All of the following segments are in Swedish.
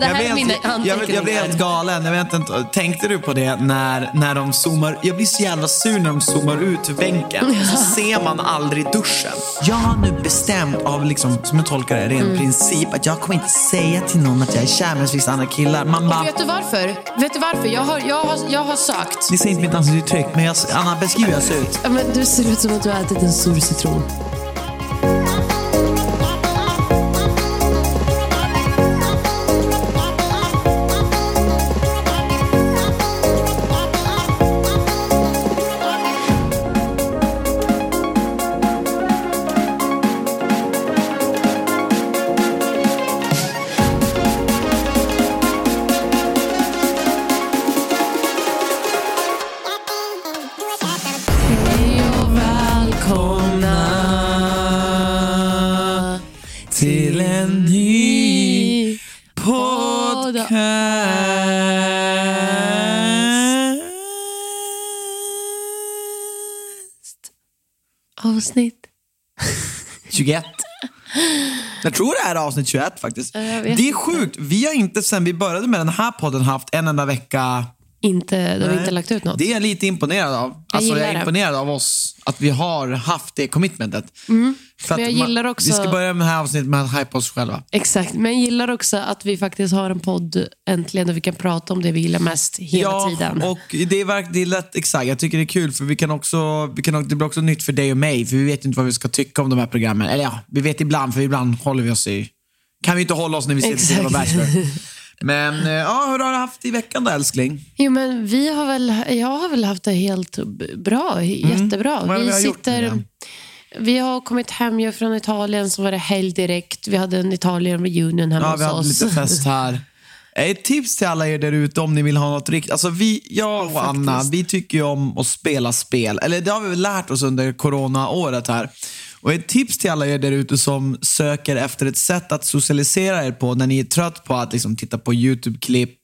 Det Jag, här är mina vet, jag, jag, jag blir helt anteckningar. galen. Jag vet inte, tänkte du på det när, när de zoomar? Jag blir så jävla sur när de zoomar ut till bänken. Så ser man aldrig duschen. Jag har nu bestämt av, liksom, som jag tolkar det, ren Mm. princip att jag kommer inte säga till någon att jag är kär med vissa andra killar. Man bara, Vet du varför? Vet du varför? Jag har, jag har, jag har sökt. ni ser inte mitt ansiktsuttryck, men jag, Anna, beskriv hur jag ser ut. Ja, Men du ser ut som att du har ätit en sur citron. Avsnitt. 21. Jag tror det är avsnitt 21 faktiskt. Det är sjukt. Vi har inte sen vi började med den här podden haft en enda vecka. Inte, de har inte lagt ut något. Det är jag lite imponerad av. Alltså, jag gillar är det. imponerad av oss att vi har haft det commitmentet. För Mm. Men jag gillar också- Vi ska börja med det här avsnittet med att hypa oss själva. Exakt, men jag gillar också att vi faktiskt har en podd äntligen där vi kan prata om det vi gillar mest hela ja, tiden. och det är, verk- det är lätt, exakt. Jag tycker det är kul för vi kan också, vi kan, det blir också nytt för dig och mig, för vi vet inte vad vi ska tycka om de här programmen. Eller ja, vi vet ibland, för ibland håller vi oss i... Kan vi inte hålla oss när vi ser Exakt. till Bachelor. Men eh, ja, hur har du haft i veckan då älskling? Jo, men vi har väl, jag har väl haft det helt bra, jättebra. Mm. Är det vi nu då? vi har kommit hem från Italien, så var det helg direkt. Vi hade en Italien-reunion hemma Ja, vi hos hade oss. lite fest här. Ett tips till alla er där ute om ni vill ha något riktigt. Alltså vi, jag och Anna, vi tycker ju om att spela spel. Eller det har vi väl lärt oss under coronaåret här. Och ett tips till alla er där ute som söker efter ett sätt att socialisera er på när ni är trött på att liksom titta på YouTube-klipp,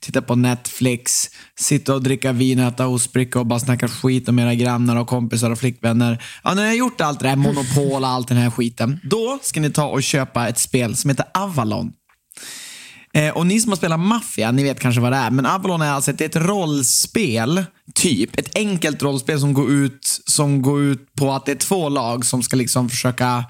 titta på Netflix, sitta och dricka vin, äta ostbricka och bara snacka skit om era grannar och kompisar och flickvänner. Ja, när ni har gjort allt det här, Monopol och allt den här skiten, då ska ni ta och köpa ett spel som heter Avalon. Eh, och ni som har spelat Mafia, ni vet kanske vad det är. Men Avalon är alltså ett, ett rollspel, typ. Ett enkelt rollspel som går, ut, som går ut på att det är två lag som ska liksom försöka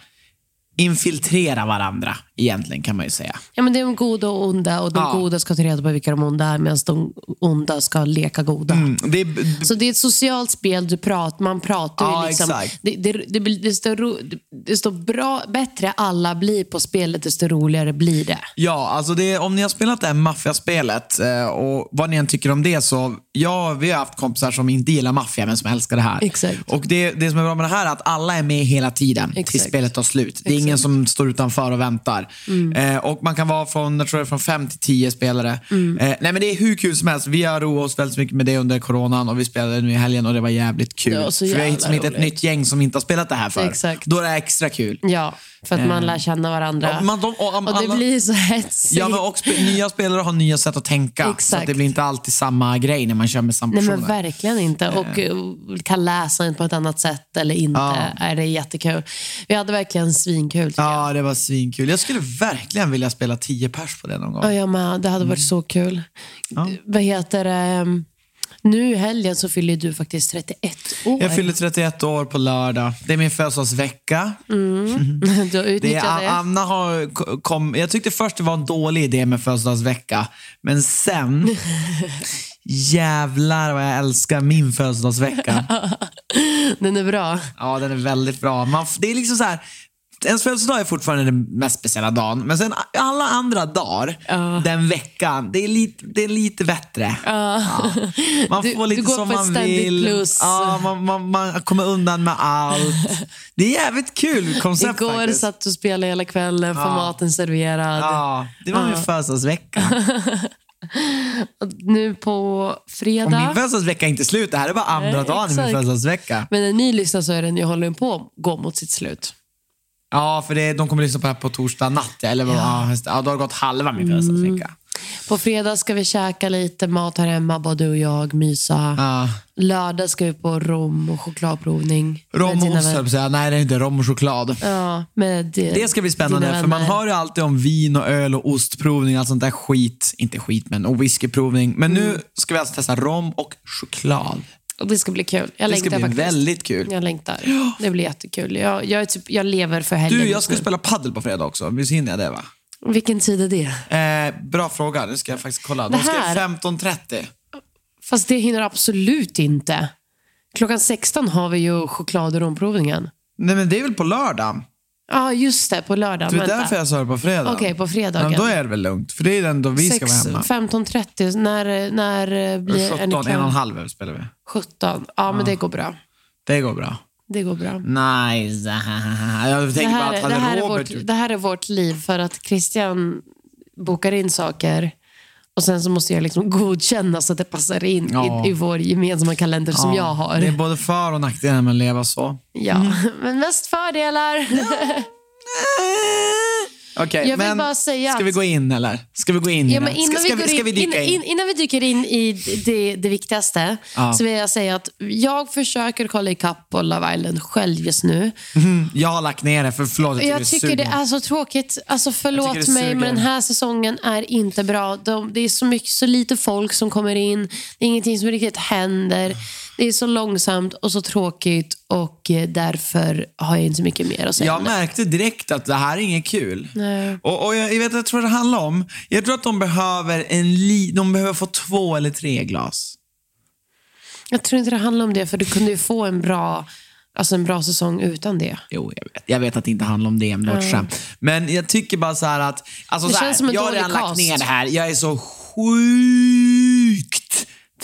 infiltrera varandra, egentligen kan man ju säga. Ja, men det är de goda och onda och de Ja. goda ska ta reda på vilka de onda är medan de onda ska leka goda. Det är, Så det är ett socialt spel, du pratar, man pratar Ja, ju liksom. exakt. Det, det, det, det, står, ro- det står bra, bättre alla blir på spelet, desto roligare blir det. Ja, alltså det, om ni har spelat det här maffiaspelet eh, och vad ni än tycker om det så, ja, vi har haft kompisar som inte gillar maffia men som älskar det här. Exakt. Och det, det som är bra med det här är att alla är med hela tiden tills Exakt. spelet tar slut. Det är ingen som står utanför och väntar. Eh, och man kan vara från, jag tror från fem till tio spelare. Eh, nej men det är hur kul som helst. Vi har roat oss väldigt mycket med det under coronan och vi spelade nu i helgen och det var jävligt kul. Det var så För vi har jävla hittat ett nytt gäng som inte har spelat det här förr. Exakt. Då är det extra kul. Ja, för att man lär känna varandra. Ja, man- de- och- och det alla- blir så hetsigt. Ja, men och spe- nya spelare har nya sätt att tänka. Så Exakt. att det blir inte alltid samma grej när man kör med samma Nej personer. men verkligen inte. Och eh, kan läsa på ett annat sätt eller inte. Ja. Är det jättekul. Vi hade verkligen svinkul tycker jag. Ja, det var svinkul. Jag skulle verkligen vilja spela 10 pers på det någon gång. Ja, jag med. Det hade varit Mm. så kul. Vad heter det? Nu i helgen så fyller du faktiskt 31 år. Jag fyller 31 år på lördag. Det är min födelsedagsvecka. Du har Det är, det. Anna har kom, Jag tyckte först det var en dålig idé med födelsedagsvecka. Men sen... jävlar vad jag älskar min födelsedagsvecka. Den är bra. Ja, den är väldigt bra. Man, det är liksom så här... Ens födelsedag är fortfarande den mest speciella dagen, men sen alla andra dagar den veckan, det är lite, det är lite bättre. Ja. Man Du- får lite du går som man vill. plus. Ja, man, man, man kommer undan med allt. Det är jävligt kul koncept Igår faktiskt. satt och spelade hela kvällen, får maten serverad. Ja, det var min födelsedagsvecka. Och Nu på Och fredag. min födelsedagsvecka är inte slut, det här är bara andra Nej, dagen i min exakt. födelsedagsvecka. Men när ni lyssnar så är den ju håller på att gå mot sitt slut. Ja, för det, de kommer lyssna på det här på torsdag natt. Eller, ja. det. ja, då har det gått halva min födelsedagsvecka. På fredag ska vi käka lite mat här hemma, både du och jag, mysa. Ja. Lördag ska vi på rom och chokladprovning. Rom och ost, höll säga. Nej, det är inte rom och choklad. Ja, med Det ska bli spännande, för man hör ju alltid om vin och öl och ostprovning, allt sånt där skit. Inte skit, men och whiskyprovning. Men Mm. nu ska vi alltså testa rom och choklad. Och det ska bli kul. Jag Det ska bli faktiskt. väldigt kul. Jag längtar. Det blir jättekul. Jag, jag, är typ, jag lever för helgen Du, jag ska spela paddel på fredag också. Visst hinner jag det va? Vilken tid är det? Eh, bra fråga, nu ska jag faktiskt kolla. Det De ska här- 15.30. Fast det hinner absolut inte. Klockan 16 har vi ju choklad och romprovningen. Nej men det är väl på lördag? Ja, just det. På lördagen. Det är Vänta. därför jag sa det på fredag. Okej, på fredagen. Ja, då är det väl lugnt, för det är den då vi ska vara hemma. 15.30. När, när blir 17, en och en halv spelar vi. 17. Ja, men det går bra. Det går bra. Det går bra. Nice. Jag Det tänker bara här, att är- det, hade här är Robert... vårt, det här är vårt liv för att Christian bokar in saker och sen så måste jag liksom godkänna så att det passar in Ja. i, i vår gemensamma kalender som jag har. Det är både för och nackdelar med att leva så. Ja, men mest fördelar. Okej, Jag vill men bara säga ska att- vi gå in eller? Ska vi gå in Ja, innan, Ska, ska, vi ska dyka in, in? in, innan vi dyker in i det, det viktigaste Ja. så vill jag säga att jag försöker kolla ikapp på Love Island själv just nu. Jag har lagt ner det, för förlåt. Jag det tycker det är så tråkigt. Alltså Jag förlåt mig, men den här säsongen är inte bra. De, det är så, mycket, så lite folk som kommer in. Det är ingenting som riktigt händer. Det är så långsamt och så tråkigt och eh, därför har jag inte så mycket mer att säga. Jag märkte direkt att det här är inget kul. Nej. Och, och jag, jag vet jag tror det handlar om, jag tror att de behöver, en li, de behöver få två eller tre glas. Jag tror inte det handlar om det, för du kunde ju få en bra, alltså en bra säsong utan det. Jo, jag vet. Jag vet att det inte handlar om det, men det ett skämt. Men jag tycker bara så här att, alltså Det så här, känns som en jag har redan lagt cast. ner det här. Jag är så sjukt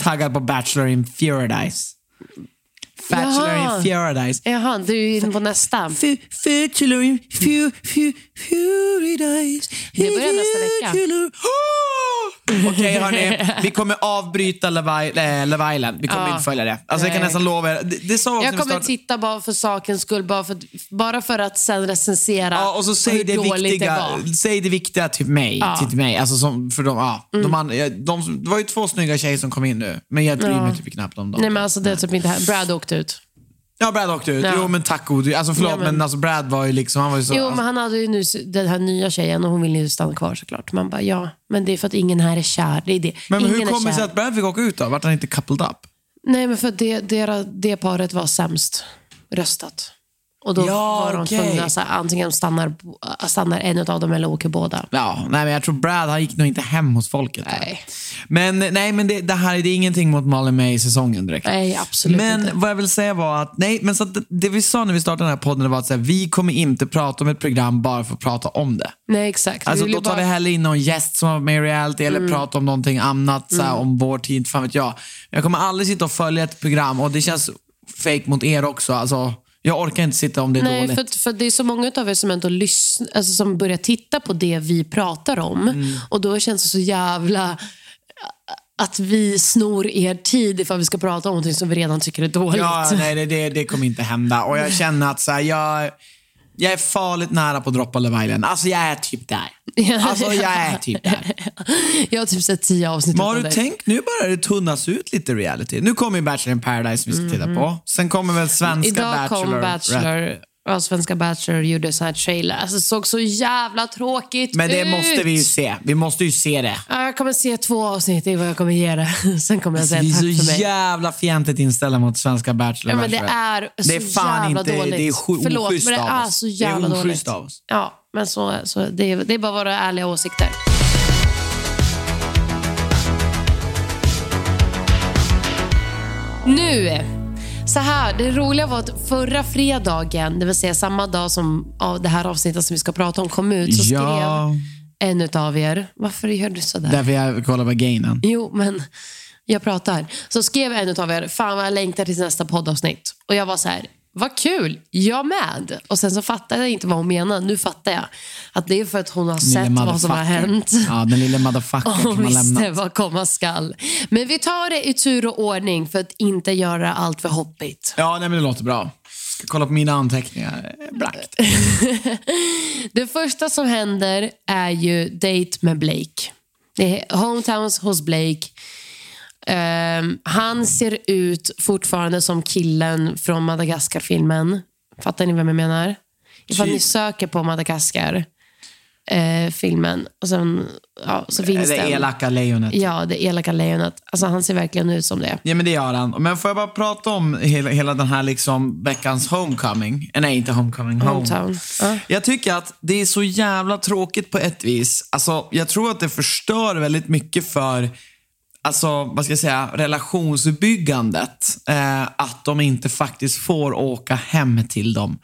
taggad på Bachelor in Paradise. Bachelor Jaha. in Paradise. Jaha, du är inne på nästa. F- Bachelor in Paradise. Det börjar nästa vecka. Okej hörni, vi kommer avbryta Love eh, Love Island. Vi kommer Ja. inte följa det. Alltså jag kan nästan lova er. Det, det sa Jag kommer titta bara för sakens skull, bara för, bara för att sen recensera Ja, och så säg det, viktiga, det säg det viktiga till mig. Ja. Mm. Till mig. Alltså som, för de, ja, de, andra- ja, de, som- det var ju två snygga tjejer som kom in nu, men jag bryr mig typ knappt om dem. Nej men alltså det är typ inte här. Brad åkte ut. Ja, Brad åkte ut. Ja. Jo, men tack gode Alltså förlåt, Ja, men... men- alltså Brad var ju liksom, han var ju så... Jo alltså, men han hade ju nu den här nya tjejen och hon ville ju stanna kvar såklart. Man bara ja, men det är för att ingen här är kär. Det är det. men ingen hur kommer det sig att Brad fick åka ut då? Vart han inte coupled up? Nej men för att det, det, det paret var sämst röstat. Och då Ja, var de okej. tvungna, så här, antingen stannar, stannar en av dem eller åker båda. Ja, nej, men jag tror Brad han gick nog inte hem hos folket. Nej. Men nej, men det, det här det är ingenting mot Malin May-säsongen direkt. Nej, absolut men inte. vad jag vill säga var att, nej, men så det, det vi sa när vi startade den här podden var att så här, vi kommer inte prata om ett program bara för att prata om det. Nej exakt. Alltså, då tar bara- Mm. vi heller in någon gäst som har varit med i reality eller pratar om någonting annat så här, om vår tid, fan vet jag. Jag kommer aldrig sitta och följa ett program och det känns fake mot er också. Alltså, jag orkar inte sitta om det är Nej, dåligt. för, för det är så många av er som ändå lyssn- alltså, som börjar titta på det vi pratar om. Mm. Och då känns det så jävla att vi snor er tid ifall vi ska prata om någonting som vi redan tycker är dåligt. Ja, nej, det, det, det kommer inte hända. Och jag känner att så här, jag, jag är farligt nära på att droppa Love Island. Alltså jag är typ där. Alltså jag är typ där. Jag har typ sett tio avsnitt Men har du tänkt, nu börjar det tunnas ut lite reality. Nu kommer ju Bachelor in Paradise vi ska titta på. Sen kommer väl svenska Idag Bachelor. kom Bachelor Svenska Bachelor gjorde så här trailer. Alltså, det såg så jävla tråkigt Men det ut. måste vi ju se. Vi måste ju se det. Ja, Jag kommer se två avsnitt, det är vad jag kommer ge det. Sen kommer jag säga Vi är tack för så mig. jävla fientligt inställda mot svenska Bachelor. Ja, men det är så det är fan jävla inte, dåligt. Det är Förlåt, men det är så jävla det är dåligt. av oss. Ja, men så, så det, är, det är bara våra ärliga åsikter. Nu, så här, det roliga var att förra fredagen, det vill säga samma dag som ja, det här avsnittet som vi ska prata om kom ut, så skrev Ja, en av er, varför gör du sådär? därför jag kollar på gainen. Jo, men jag pratar. Så skrev en av er, fan vad jag längtar till nästa poddavsnitt. Och jag var så här, vad kul, jag med. Och sen så fattade jag inte vad hon menade. Nu fattar jag. Att det är för att hon har sett vad som har hänt. Ja, den lille motherfucker kan man visste lämna. vad komma skall. Men vi tar det i tur och ordning för att inte göra allt för hoppigt. Ja, nej, men det låter bra. Ska kolla på mina anteckningar. Brakt. Det första som händer är ju date med Blake. Det är hometowns hos Blake. Ehm, han ser ut fortfarande som killen från Madagaskar-filmen. Fattar ni vem jag menar? Ifall Typ. ni söker på Madagaskar eh, och sen, ja, så finns Det den. elaka lejonet. Ja, det elaka lejonet. Alltså, han ser verkligen ut som det. Ja, men det gör han. Men får jag bara prata om hela, hela den här liksom veckans homecoming? Eh, Nej, inte homecoming. Home. Hometown. Ja. Jag tycker att det är så jävla tråkigt på ett vis. Alltså, jag tror att det förstör väldigt mycket för alltså, vad ska jag säga, relationsbyggandet. Eh, att de inte faktiskt får åka hem till dem.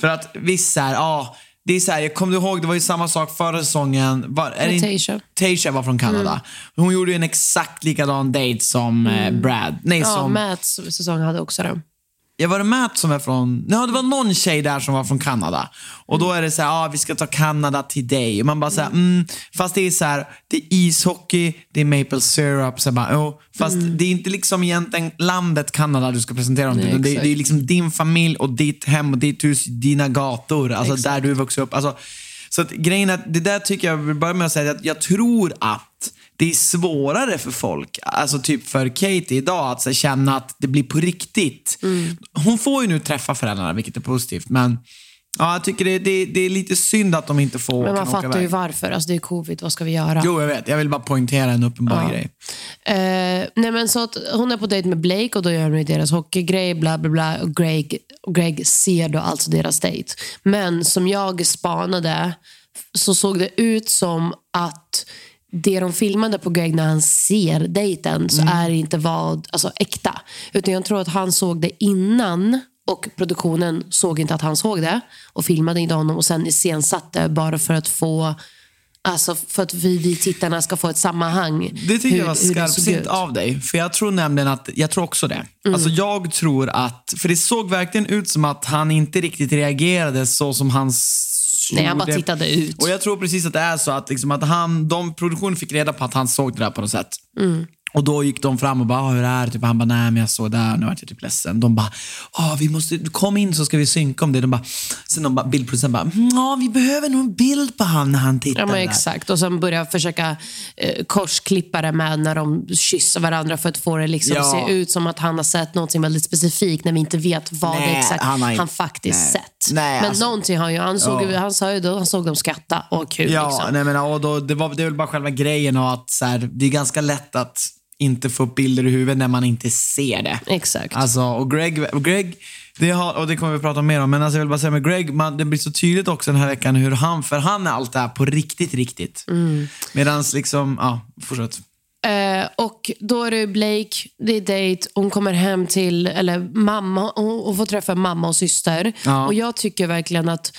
För att vissa är, ja, det är så här, jag kommer du ihåg, det var ju samma sak förra säsongen. Var, är det inte- Taysha. Taysha var från Kanada. Hon gjorde ju en exakt likadan date som eh, Brad. Nej, Ja, som... Matts säsong hade också det. Ja, var Matt som är från... Ja, det var någon tjej där som var från Kanada. Och då är det så här, ah, vi ska ta Kanada till dig. Och man bara så här, mm, fast det är så här, det är ishockey, det är maple syrup. Så jag bara, oh, fast det är inte liksom egentligen landet Kanada du ska presentera dem till. Nej, Det, exakt. det är liksom din familj och ditt hem och ditt hus, dina gator. Alltså där du vuxit upp. Alltså, så att grejen är att det där tycker jag, jag vill börja med att säga att jag tror att det är svårare för folk, alltså typ för Katie idag, att så, känna att det blir på riktigt. Mm. Hon får ju nu träffa föräldrarna, vilket är positivt. Men ja, jag tycker det, det, det är lite synd att de inte får Men man fattar ju varför. Alltså, det är covid, vad ska vi göra? Jo, jag vet. Jag vill bara poängtera en uppenbar grej. Eh, nej men så att hon är på dejt med Blake och då gör de deras hockeygrej, bla bla bla. Och Greg, och Greg ser då alltså deras dejt. Men som jag spanade så såg det ut som att det de filmade på Greg när han ser dejten så är det inte vad, alltså äkta. Utan jag tror att han såg det innan och produktionen såg inte att han såg det och filmade inte honom och sen iscensatte bara för att få Alltså för att vi, vi tittarna ska få ett sammanhang. Det tycker hur- jag var skarpsint av dig. För jag tror nämligen att, jag tror också det. Mm. Alltså jag tror att, för det såg verkligen ut som att han inte riktigt reagerade så som han s- Nej, han bara tittade ut. Och jag tror precis att det är så att, liksom, att han, de, produktionen fick reda på att han såg det där på något sätt. Mm. Och då gick de fram och bara, "Ah, hur är det? Typ, han bara, nej men jag såg där, nu vart jag typ ledsen. De bara, ah, vi måste, kom in så ska vi synka om det. De bara, sen de bara, bildproducenten bara, "Mm, ja vi behöver nog en bild på han när han tittar Ja, men där." exakt. Och sen börja försöka eh, korsklippa det med när de kysser varandra för att få det liksom Ja. se ut som att han har sett något väldigt specifikt när vi inte vet vad Nej, det exakt han han, har inte- faktiskt nej. sett. Nej, men alltså- någonting har ju, han, såg, Ja. han sa ju då, han såg dem skratta och kul. Ja, liksom. nej men, och då, det, var, det är väl bara själva grejen och att så här, det är ganska lätt att inte få upp bilder i huvudet när man inte ser det. Exakt. Alltså, och Greg, och Greg det, har, och det kommer vi prata om mer om, men alltså jag vill bara säga med Greg, man, det blir så tydligt också den här veckan hur han, för han är allt det här på riktigt, riktigt. Mm. Medans liksom, ja, fortsätt. Eh, och då är det Blake, det är dejt, hon kommer hem till, eller mamma, hon, hon får träffa mamma och syster. Ja. Och jag tycker verkligen att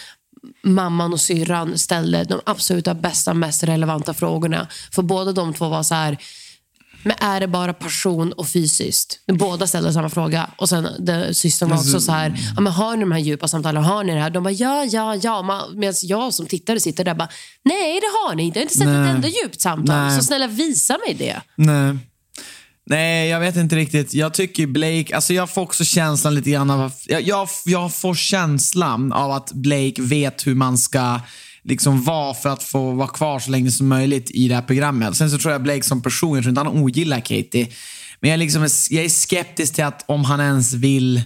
mamman och syrran ställde de absoluta bästa, mest relevanta frågorna. För båda de två var så här, men är det bara passion och fysiskt? Båda ställde samma fråga. Och sen det, systern var också så här, ja, men har ni de här djupa samtalen? Har ni det här? De bara, ja, ja, ja. Medan jag som tittare sitter där bara, nej det har ni inte. Jag har inte sett Nej. ett enda djupt samtal. Nej. Så snälla visa mig det. Nej. Nej, jag vet inte riktigt. Jag tycker Blake, alltså jag får också känslan lite grann av, jag, jag, jag får känslan av att Blake vet hur man ska liksom vara för att få vara kvar så länge som möjligt i det här programmet. Sen så tror jag Blake som person, jag tror inte han ogillar Katie. Men jag, liksom är, jag är skeptisk till att om han ens vill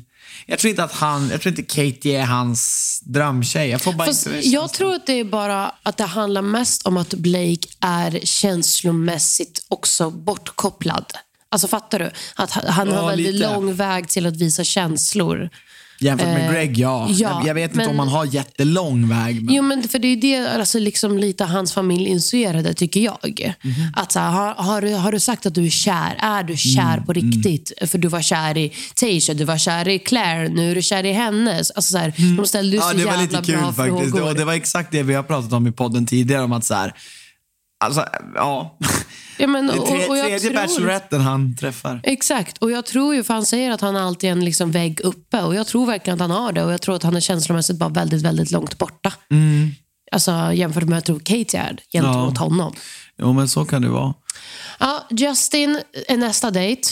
Jag tror inte att han, jag tror inte Katie är hans drömtjej. Jag får bara Fast inte jag tror att det är bara att det handlar mest om att Blake är känslomässigt också bortkopplad. Alltså fattar du? Att han han Ja, har väldigt lite. lång väg till att visa känslor. Jämfört med Greg, ja. ja, jag, vet inte men- om han har jättelång väg. Men... Jo, men för det är det alltså liksom lite hans familj initierade, tycker jag. Mhm. Att så här, har, har, du, har du sagt att du är kär? Är du kär Mm, på riktigt? För du var kär i Taysha, du var kär i Claire, nu är du kär i hennes. Alltså så här, De ställde ju så Mm. Ja, det var lite kul bra faktiskt. frågor. Och det var exakt det vi har pratat om i podden tidigare. Om att så här, alltså, ja. Ja, men, Det är och, tre, och jag tredje tror- bacheloretten han träffar. Exakt, och jag tror ju, för han säger att han alltid är en liksom vägg uppe och jag tror verkligen att han har det och jag tror att han är känslomässigt bara väldigt, väldigt långt borta. Alltså jämfört med jag tror Katie är gentemot Ja. honom. Jo, men så kan det vara. Ja, Justin är nästa dejt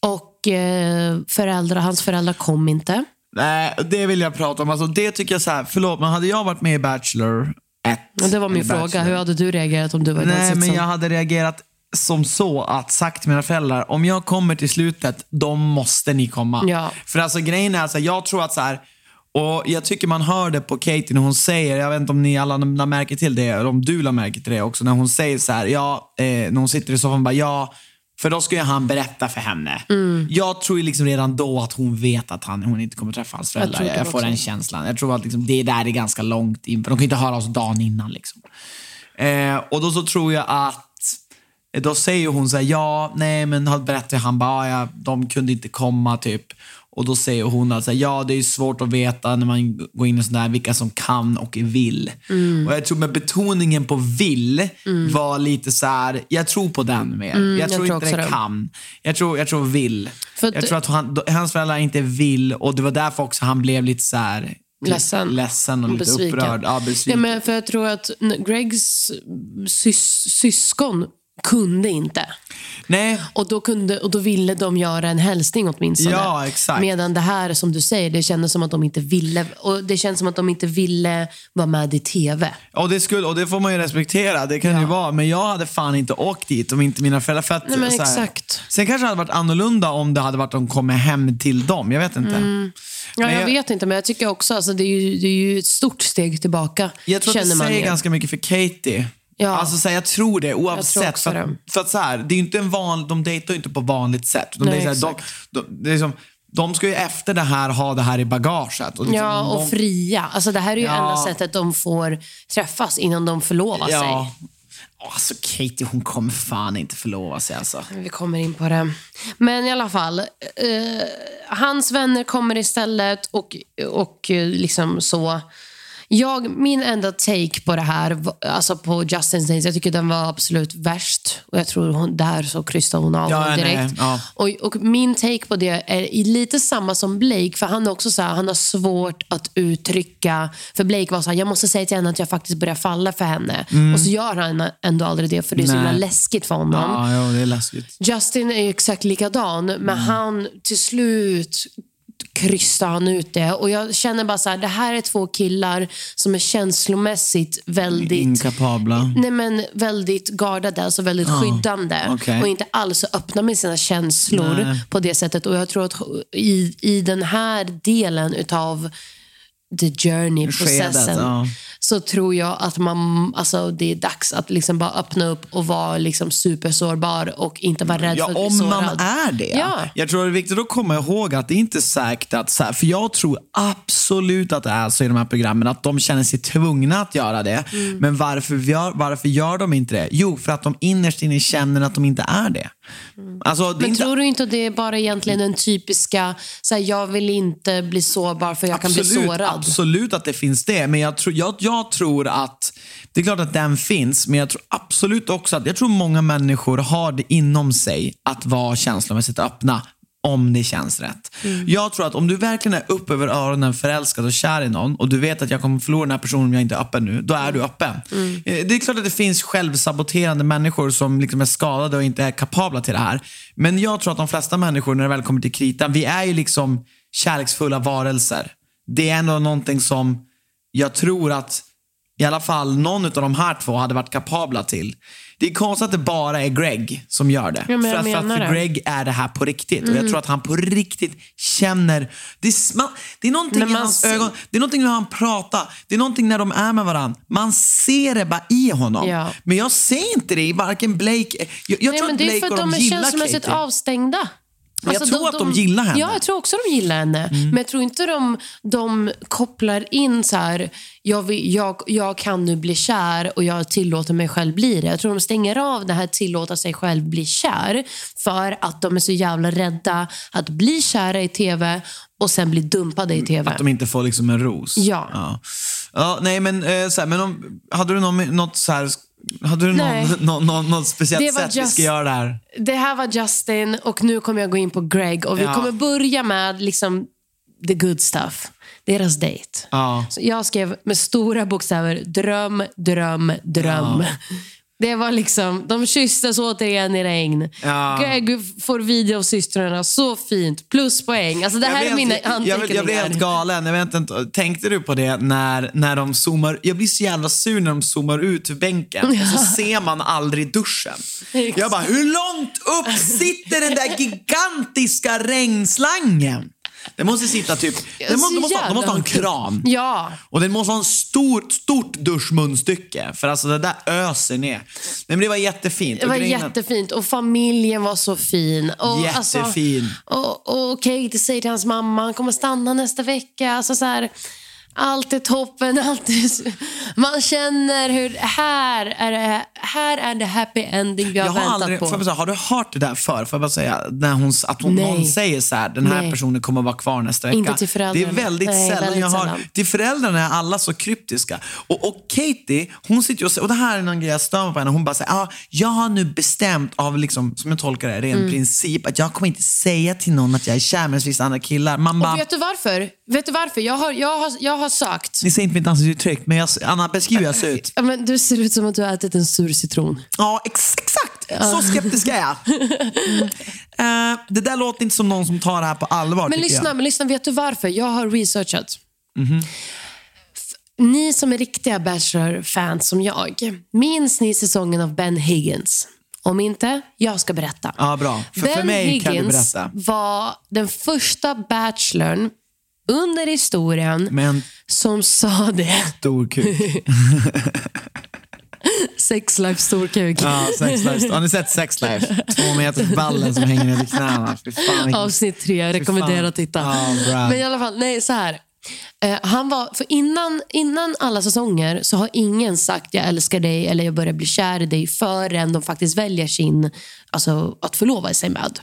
och eh, föräldrar, hans föräldrar kom inte. Nej, det vill jag prata om. Alltså, det tycker jag så här, förlåt, men hade jag varit med i Bachelor 1. Och det var min fråga, Bachelor, hur hade du reagerat om du var i Nej, men jag hade reagerat som så att sagt till mina föräldrar, om jag kommer till slutet, då måste ni komma. Ja. För alltså grejen är, alltså, jag tror att så här, och jag tycker man hör det på Katie när hon säger, jag vet inte om ni alla la märke till det, eller om du la märke till det också, när hon säger så här, ja, eh, när hon sitter i soffan bara, ja, för då ska ju han berätta för henne. Mm. Jag tror ju liksom redan då att hon vet att han, hon inte kommer träffa hans föräldrar. Jag, jag får den känslan. Jag tror att liksom, det där är ganska långt in, för de kan ju inte höra oss dagen innan. Liksom. Eh, och då så tror jag att då säger hon så här, ja, nej men berättar han bara, ja, de kunde inte komma typ. Och då säger hon att ja, det är svårt att veta när man går in i sådär vilka som kan och vill. Mm. Och jag tror med betoningen på vill var lite så här, jag tror på den mer. jag Mm, jag tror tror inte det kan. Jag tror, jag tror vill. För jag tror att han, hans föräldrar inte vill och det var därför också han blev lite så här Ledsen. ledsen och lite Besviken. upprörd. Ja, Ja, besviken. men för jag tror att Gregs sys- syskon kunde inte. Nej, Och då, kunde, och då ville de göra en hälsning åtminstone. Ja, exakt. Medan det här, som du säger, det kändes som att de inte ville. Och det känns som att de inte ville vara med i TV. Och det, skulle, och det får man ju respektera, det kan ju vara. Men jag hade fan inte åkt dit om inte mina föräldrar... För att, Nej, men exakt. Sen kanske det hade varit annorlunda om det hade varit att de kommer hem till dem. Jag vet inte. Mm. Ja, jag, jag- vet inte, men jag tycker också alltså, det, är ju, det är ju ett stort steg tillbaka. Jag tror att det man säger ju. ganska mycket för Katie. Ja. Alltså, så här, jag tror det oavsett. också för, det. för att så här, det är inte en van, de dejtar ju inte på vanligt sätt. De, Nej, här, de, de, det är som, de ska ju efter det här ha det här i bagaget. Och liksom, Ja, och de- fria. Alltså, det här är ju Ja. enda sättet de får träffas innan de förlovar sig. Ja. Alltså Katie hon kommer fan inte förlova sig alltså. Vi kommer in på det. Men i alla fall, eh, hans vänner kommer istället och, och eh, liksom så. Jag, min enda take på det här, alltså på Justin Days, jag tycker den var absolut värst. Och jag tror hon, där så krystade hon av Ja, honom direkt. ja. Och, och min take på det är lite samma som Blake, för han är också så här, han har svårt att uttrycka, för Blake var så här, jag måste säga till henne att jag faktiskt börjar falla för henne. Och så gör han ändå aldrig det, för det är så Mm. Himla läskigt för honom. Ja, jo, det är läskigt. Justin är exakt likadan, men Mm. han till slut krystar han ut det. Och jag känner bara så här, det här är två killar som är känslomässigt väldigt Inkapabla. Nej, men väldigt gardade, alltså väldigt skyddande. okej. Och inte alls öppna med sina känslor Nej. på det sättet. Och jag tror att i, i den här delen utav the journey-processen Skedet, ja. Så tror jag att man, alltså, det är dags att liksom bara öppna upp och vara liksom supersårbar och inte vara rädd Ja, för att bli om man sårad. är det. Ja. Jag tror det är viktigt att komma ihåg att det är inte är säkert att, så här, för jag tror absolut att det är så i de här programmen, att de känner sig tvungna att göra det. Mm. Men varför gör, varför gör de inte det? Jo, för att de innerst inne känner att de inte är det. Alltså, det Mm. Men inte, tror du inte att det är bara egentligen den typiska, så här, jag vill inte bli sårbar för jag kan bli sårad? Absolut att det finns det, men jag tror, jag, jag tror att det är klart att den finns, men jag tror absolut också att jag tror många människor har det inom sig att vara känslomässigt öppna om det känns rätt. Mm. Jag tror att om du verkligen är upp över öronen förälskad och kär i någon och du vet att jag kommer förlora den här personen om jag inte är öppen nu, då är du öppen. Mm. Eh, Det är klart att det finns självsaboterande människor som liksom är skadade och inte är kapabla till det här. Men jag tror att de flesta människor, när det väl kommer till kritan, vi är ju liksom kärleksfulla varelser. Det är ändå någonting som jag tror att i alla fall någon av de här två hade varit kapabla till. Det är konstigt att det bara är Greg som gör det. Ja, för, att, för att för. Mm. Greg är det här på riktigt. Och jag tror att han på riktigt känner... Det är, man, det är någonting i hans ser- ögon. Det är någonting när han pratar. Det är någonting när de är med varandra. Man ser det bara i honom. Ja. Men jag ser inte det i varken Blake... Jag, jag Nej, tror men att det är Blake för att och de de är gillar känslomässigt Katie. avstängda. Alltså, Men jag tror att de gillar henne. Mm. Ja, jag tror också de gillar henne. Men jag tror inte de, de kopplar in så här, jag, vill, jag, jag kan nu bli kär och jag tillåter mig själv bli det. Jag tror de stänger av det här tillåta sig själv bli kär för att de är så jävla rädda att bli kära i tv och sen bli dumpade i tv. Att de inte får liksom en ros. Ja. Ja, ja nej men, eh, så här, men om, hade du någon, något så här... Hade du någon, någon, någon, något speciellt sätt vi just- ska göra det här? Det här var Justin och nu kommer jag gå in på Greg och vi Ja. kommer börja med liksom the good stuff. Deras dejt. Ja. Så jag skrev med stora bokstäver dröm, dröm, dröm. Det var liksom, de kysstes återigen i regn. Ja. Greg får video av systrarna, så fint. Pluspoäng. Alltså det här är mina anteckningar. jag, jag blev helt galen. Jag vet inte, tänkte du på det när, när de zoomar? Jag blir så jävla sur när de zoomar ut ur bänken och så ser man aldrig duschen. Jag bara, hur långt upp sitter den där gigantiska regnslangen? Den måste sitta typ... Den måste, måste, ha- de måste ha en kran. Ja. Och den måste ha en stor, stort duschmunstycke. För alltså det där öser ner. Nej, men det var jättefint. Det Och var grejen- jättefint och familjen var så fin. Och, Jättefin. Alltså, och, och Katie säger till hans mamma han kommer stanna nästa vecka. Alltså, så här, allt är toppen. Allt är, man känner hur här är det, här är det happy ending vi har Jag har väntat aldrig, på. får bara säga, har du hört det där förr? Får jag bara säga, när hon, att hon, någon säger så här, den här Nej. personen kommer att vara kvar nästa vecka. Inte till föräldrarna. Det är väldigt Nej, sällan väldigt jag har. sällan. Till föräldrarna är alla så kryptiska. Och, och Katie, hon sitter och säger, och det här är någon grej jag stör mig på henne, hon bara säger, ah, jag har nu bestämt av, liksom, som jag tolkar det, ren Mm. princip, att jag kommer inte säga till någon att jag är kär med vissa andra killar. Man bara, och vet du varför? Vet du varför? Jag har, jag har, jag har sagt... ni säger inte mitt ansiktsuttryck, men jag, Anna, beskriv hur jag ser ut. Ja, men du ser ut som att du har ätit en sur citron. Ja, ex exakt. Så skeptisk är jag. Mm. Eh, det där låter inte som någon som tar det här på allvar. Men tycker lyssna, jag. men lyssna, vet du varför? Jag har researchat. F- Ni som är riktiga Bachelor-fans som jag, minns ni säsongen av Ben Higgins? Om inte, jag ska berätta. Ja, bra. För, ben för mig Higgins kan du berätta. var den första bachelorn under historien Med en som sa det. stor kuk. Sex life storkuk. Ja, sex life. Har ni sett Sex Life? Två meters ballen som hänger ner till knäna. Avsnitt tre, rekommenderar att titta. Ja. Men i alla fall, nej så här. Eh, han var, för innan, innan alla säsonger så har ingen sagt jag älskar dig eller jag börjar bli kär i dig förrän de faktiskt väljer sin, alltså att förlova sig med.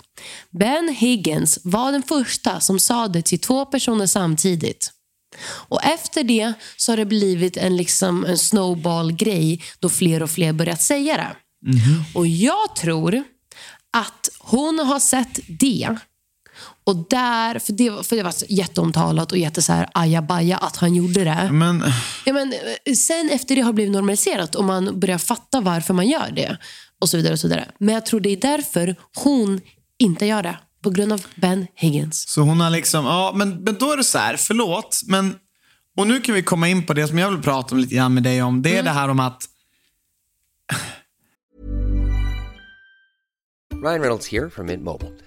Ben Higgins var den första som sa det till två personer samtidigt. Och efter det så har det blivit en, liksom, en snowball-grej då fler och fler börjat säga det. Och jag tror att hon har sett det och där, för det, var- för det var så jätteomtalat och jätte så här ajabaja att han gjorde det. Men Ja, men, eh, sen efter det har det blivit normaliserat och man börjar fatta varför man gör det. Och så vidare. och så vidare. Men jag tror det är därför hon inte gör det. På grund av Ben Higgins. Så hon har liksom, ja men, men då är det så här, förlåt, men och nu kan vi komma in på det som jag vill prata om lite grann med dig om. Det är det här om att Ryan Reynolds here from Mint Mobile.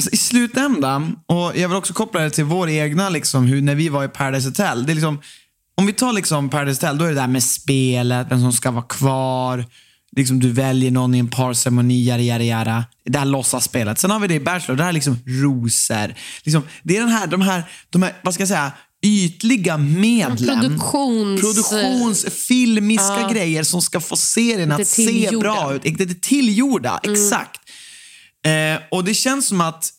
Alltså, I slutändan, och jag vill också koppla det till vår egna, liksom, hur, när vi var i Paradise Hotel. Det är liksom, om vi tar liksom Paradise Hotel, då är det där med spelet, vem som ska vara kvar. Liksom du väljer någon i en parceremoni, yada, yada, yada. Det här låtsasspelet. Sen har vi det i Bachelor, det här är liksom rosor. Liksom, det är den här, de här, de här, vad ska jag säga, ytliga medlen. Produktions... Produktions, filmiska grejer som ska få serien att se bra ut. Det är tillgjorda, exakt. Eh, och det känns som att,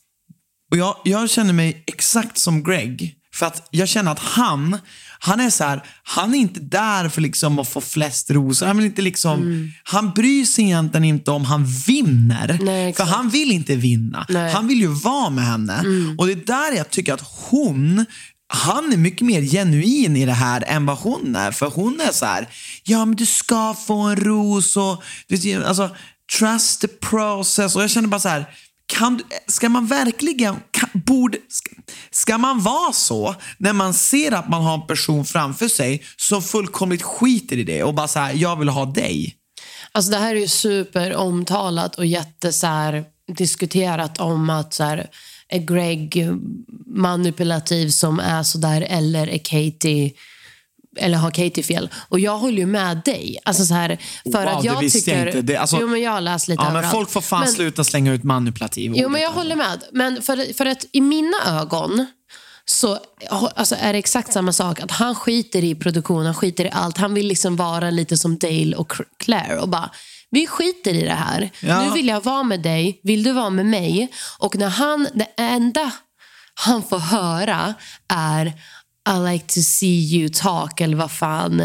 och jag, jag känner mig exakt som Greg. För att jag känner att han, han är så här, han är inte där för liksom att få flest rosor. Han vill inte liksom, han bryr sig egentligen inte om han vinner. Mm. Nej, för han vill inte vinna. Nej. Mm. Han vill ju vara med henne. Och det är där jag tycker att hon, han är mycket mer genuin i det här än vad hon är. För hon är så här, ja men du ska få en ros och, du vet, alltså, trust the process. Och jag känner bara så här, kan, du- ska man verkligen, kan, borde, ska, ska man vara så när man ser att man har en person framför sig som fullkomligt skiter i det och bara så här, jag vill ha dig. Alltså det här är ju superomtalat och jätte så här, diskuterat om att så här, är Greg manipulativ som är sådär eller är Katie eller har Katie fel? Och jag håller ju med dig. Alltså så här, för Wow, att det jag visste tycker, jag inte. Det- alltså- jo, men jag har läst lite Ja, men folk får fan Men- sluta slänga ut manipulativ. Jo, men jag håller med. Men för, för att i mina ögon så alltså, är det exakt samma sak. Att Han skiter i produktion, han skiter i allt. Han vill liksom vara lite som Dale och Claire och bara vi skiter i det här. Ja. Nu vill jag vara med dig. Vill du vara med mig? Och när han, det enda han får höra är I like to see you talk eller vad fan.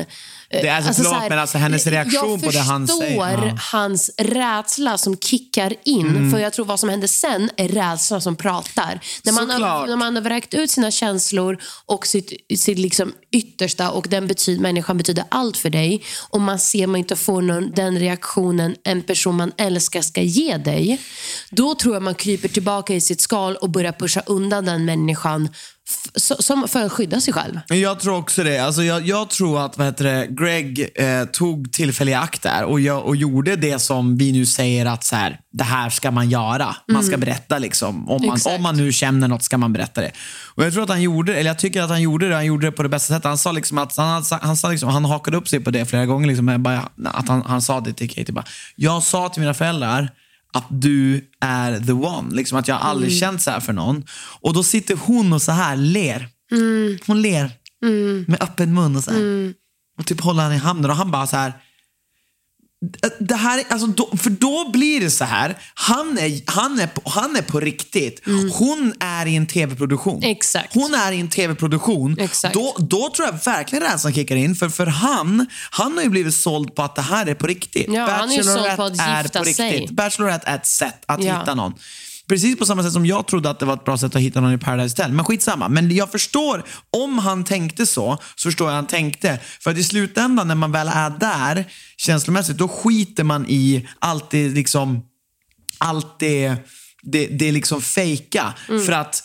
Det är alltså, förlåt, men alltså hennes reaktion på det han säger. Jag Ja. förstår hans rädsla som kickar in. Mm. För jag tror vad som händer sen är rädsla som pratar. När man, har, när man har vräkt ut sina känslor och sitt, sitt liksom yttersta och den betyder, människan betyder allt för dig och man ser man inte får någon, den reaktionen en person man älskar ska ge dig. Då tror jag man kryper tillbaka i sitt skal och börjar pusha undan den människan som för att skydda sig själv. Jag tror också det. Alltså jag, jag tror att vad heter det, Greg eh, tog tillfälle i akt där och, jag, och gjorde det som vi nu säger att så här, det här ska man göra. Man ska berätta liksom. Om man, Exakt. om man nu känner något ska man berätta det. Och Jag tror att han gjorde eller jag tycker att han gjorde det. Han gjorde det på det bästa sättet. Han sa liksom att han, han, sa liksom, han hakade upp sig på det flera gånger. Liksom, bara, att han, han sa det till Katie. Bara, jag sa till mina föräldrar att du är the one. Liksom att jag aldrig känt så här för någon. Och då sitter hon och så här ler. Hon ler med öppen mun och så här. Och typ håller han i handen och han bara så här. Det här, är- alltså då, för då blir det så här. Han är, han är, han är på riktigt. Hon är i en tv-produktion. Exakt. Hon är i en tv-produktion. Exakt. Då, då tror jag verkligen rädslan kickar in. För, för han, han har ju blivit såld på att det här är på riktigt. Ja, han är ju såld på att är gifta på sig. riktigt. Bachelorette är ett sätt att Ja. hitta någon. Precis på samma sätt som jag trodde att det var ett bra sätt att hitta någon i Paradise Hotel. Men skitsamma. Men jag förstår, om han tänkte så, så förstår jag han tänkte. För att i slutändan när man väl är där känslomässigt, då skiter man i allt det liksom, allt det, det, det liksom fejka. För att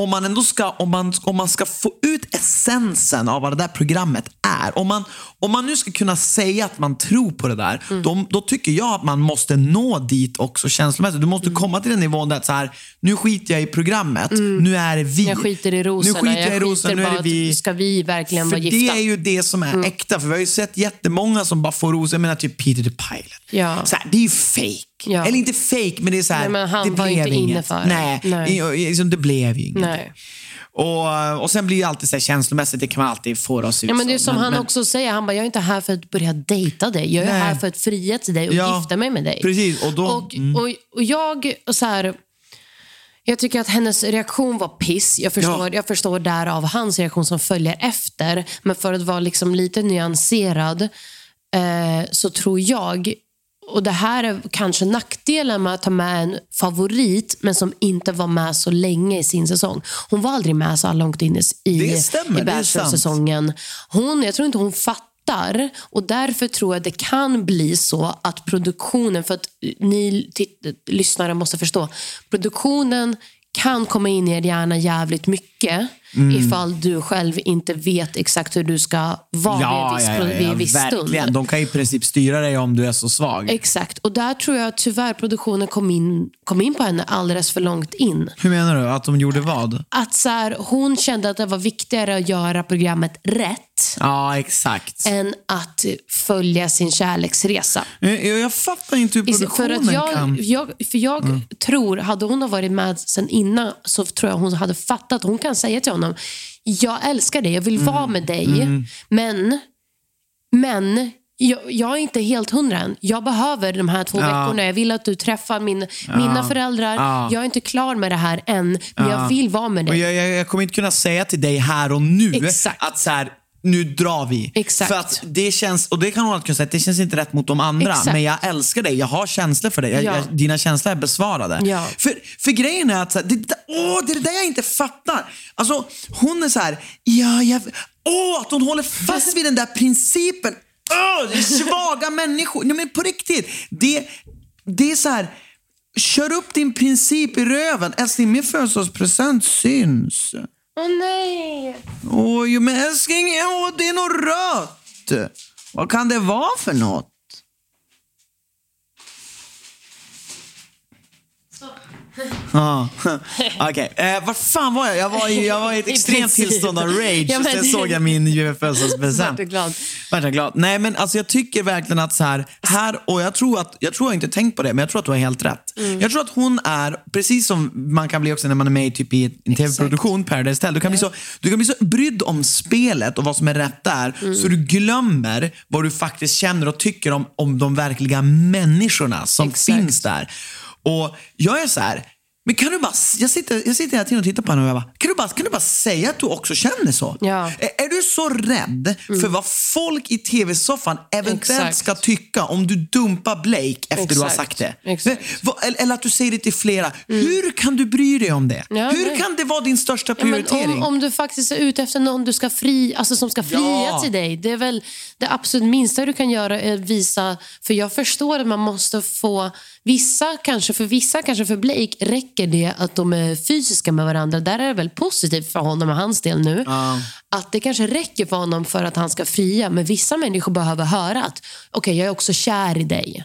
om man ändå ska, om man, om man ska få ut essensen av vad det där programmet är. Om man, om man nu ska kunna säga att man tror på det där, då, då tycker jag att man måste nå dit också känslomässigt. Du måste komma till den nivån där så här, nu skiter jag i programmet, nu är det vi. Jag skiter i rosorna. Nu skiter jag i skiter rosorna, nu är det vi. Ska vi verkligen För vara det gifta? Mm. är ju det som är äkta. För vi har ju sett jättemånga som bara får rosor. Jag menar typ Peter the Pilot. Ja. Så här, det är ju fake. Ja. Eller inte fake, men det är så här, Nej, han det blev inget. det. Nej, Nej. i- liksom, det blev ju inget. Nej. Och, och sen blir det alltid så här känslomässigt, det kan man alltid få se ut Ja, men det är som han men- också säger, han bara, jag är inte här för att börja dejta dig. Jag är Nej. här för att fria till dig och Ja, gifta mig med dig. precis, och då- och, mm. och, och jag, och så här, jag tycker att hennes reaktion var piss. Jag förstår, Ja. jag förstår därav hans reaktion som följer efter. Men för att vara liksom lite nyanserad eh, så tror jag och det här är kanske nackdelen med att ta med en favorit men som inte var med så länge i sin säsong. Hon var aldrig med så långt in i, Det stämmer, i. Bachelor-säsongen. Hon, jag tror inte hon fattar och därför tror jag det kan bli så att produktionen, för att ni lyssnare måste förstå, produktionen kan komma in i er hjärna jävligt mycket mycket ifall du själv inte vet exakt hur du ska vara Ja, vid, ja, ja, ja, viss verkligen. stund. De kan i princip styra dig om du är så svag. Exakt. Och där tror jag tyvärr produktionen kom in, kom in på henne alldeles för långt in. Hur menar du? Att de gjorde vad? Att så här, hon kände att det var viktigare att göra programmet rätt Ja, exakt. än att följa sin kärleksresa. Jag, jag fattar inte hur produktionen För, att jag, kan... jag, för jag Mm. tror, hade hon varit med sen innan så tror jag hon hade fattat. Hon kan säga till honom, jag älskar dig, jag vill Mm. vara med dig. Men, men jag, jag är inte helt hundra än. Jag behöver de här två veckorna. Jag vill att du träffar min, mina föräldrar. Ja. Jag är inte klar med det här än, men jag vill vara med dig. jag, jag, jag kommer inte kunna säga till dig här och nu Exakt. att så här, nu drar vi. Exakt. För att det känns, och det kan hon kunna säga, det känns inte rätt mot de andra. Exakt. Men jag älskar dig, jag har känslor för dig. Jag, Ja. jag, dina känslor är besvarade. Ja. För, för grejen är att så här, det, åh, det är det där jag inte fattar. Alltså, hon är så här, ja, jag, åh, att hon håller fast vid den där principen. Åh, svaga människor. Nej, men på riktigt. Det, det är så här, kör upp din princip i röven. Älskling, min födelsedagspresent syns. Åh nej! Oj, men älskling, åh, det är något rött. Vad kan det vara för något? Ja, okej. Eh, vad fan var jag? Jag var i, jag var i ett extremt tillstånd av rage. Ja, men Sen såg jag min födelsedagspresent. Vart glad? Vart jag glad. Nej, men alltså jag tycker verkligen att så här, här och jag tror att, jag tror jag inte tänkt på det, men jag tror att du har helt rätt. Mm. Jag tror att hon är, precis som man kan bli också när man är med typ i en tv-produktion, Paradise Hotel, du kan, bli så, du kan bli så brydd om spelet och vad som är rätt där, Mm. så du glömmer vad du faktiskt känner och tycker om, om de verkliga människorna som Exakt. finns där. Och jag är så här, men kan du bara, jag sitter, jag sitter hela tiden och tittar på henne och jag bara, kan du bara, kan du bara säga att du också känner så? Ja. Är, är du så rädd för vad folk i tv-soffan eventuellt Exakt. ska tycka om du dumpar Blake efter du har Exakt. sagt det? Exakt. Men vad- eller, att du säger det till flera. Hur kan du bry dig om det? Ja, Hur nej. kan det vara din största Ja, prioritering? om, om du faktiskt är ute efter någon du ska fri, alltså som ska fria Ja. till dig. Det är väl det absolut minsta du kan göra är att visa. För jag förstår att man måste få... Vissa, kanske för vissa, kanske för Blake, räcker det att de är fysiska med varandra. Där är det väl positivt för honom och hans del nu. Att det kanske räcker för honom för att han ska fria. Men vissa människor behöver höra att okej, jag är också kär i dig.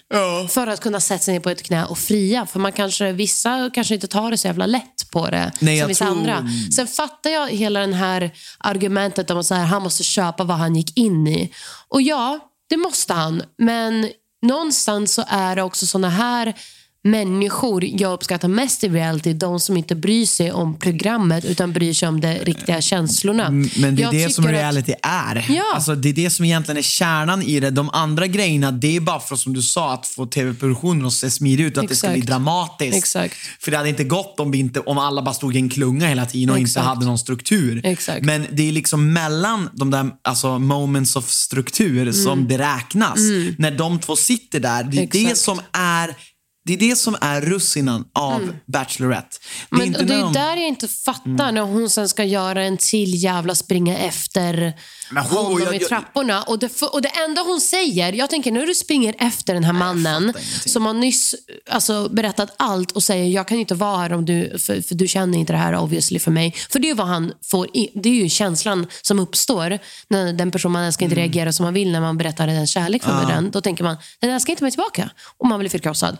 För att kunna sätta sig ner på ett knä och fria. För man kanske, vissa kanske inte tar det så jävla lätt på det Nej, som vissa tror- andra. Sen fattar jag hela det här argumentet om att han måste köpa vad han gick in i. Och ja, det måste han. Men någonstans så är det också såna här människor jag uppskattar mest i reality. De som inte bryr sig om programmet utan bryr sig om de riktiga känslorna. Mm, Men det är Jag det som tycker att- reality är. Ja. Alltså, det är det som egentligen är kärnan i det. De andra grejerna, det är bara för som du sa, att få tv-produktionen att se smidig ut att det ska Exakt. bli dramatiskt. Exakt. För det hade inte gått om, vi inte, om alla bara stod i en klunga hela tiden och inte Exakt. hade någon struktur. Exakt. Men det är liksom mellan de där alltså, moments of struktur som det räknas. När de två sitter där, det är det Mm. Exakt. som är det är det som är russinen av Bachelorette. Det är Men inte och det är de- där jag inte fattar när hon sen ska göra en till jävla springa efter Men hon- honom jag- i jag- trapporna. Och det, och det enda hon säger, jag tänker när du springer efter den här mannen som har nyss alltså, berättat allt och säger jag kan inte vara här om du, för, för du känner inte det här obviously för mig. För det är vad han får, det är ju känslan som uppstår när den person man älskar inte Mm. reagerar som man vill när man berättar en kärlek för den. Då tänker man, den älskar inte mig tillbaka. Och man blir förkrossad.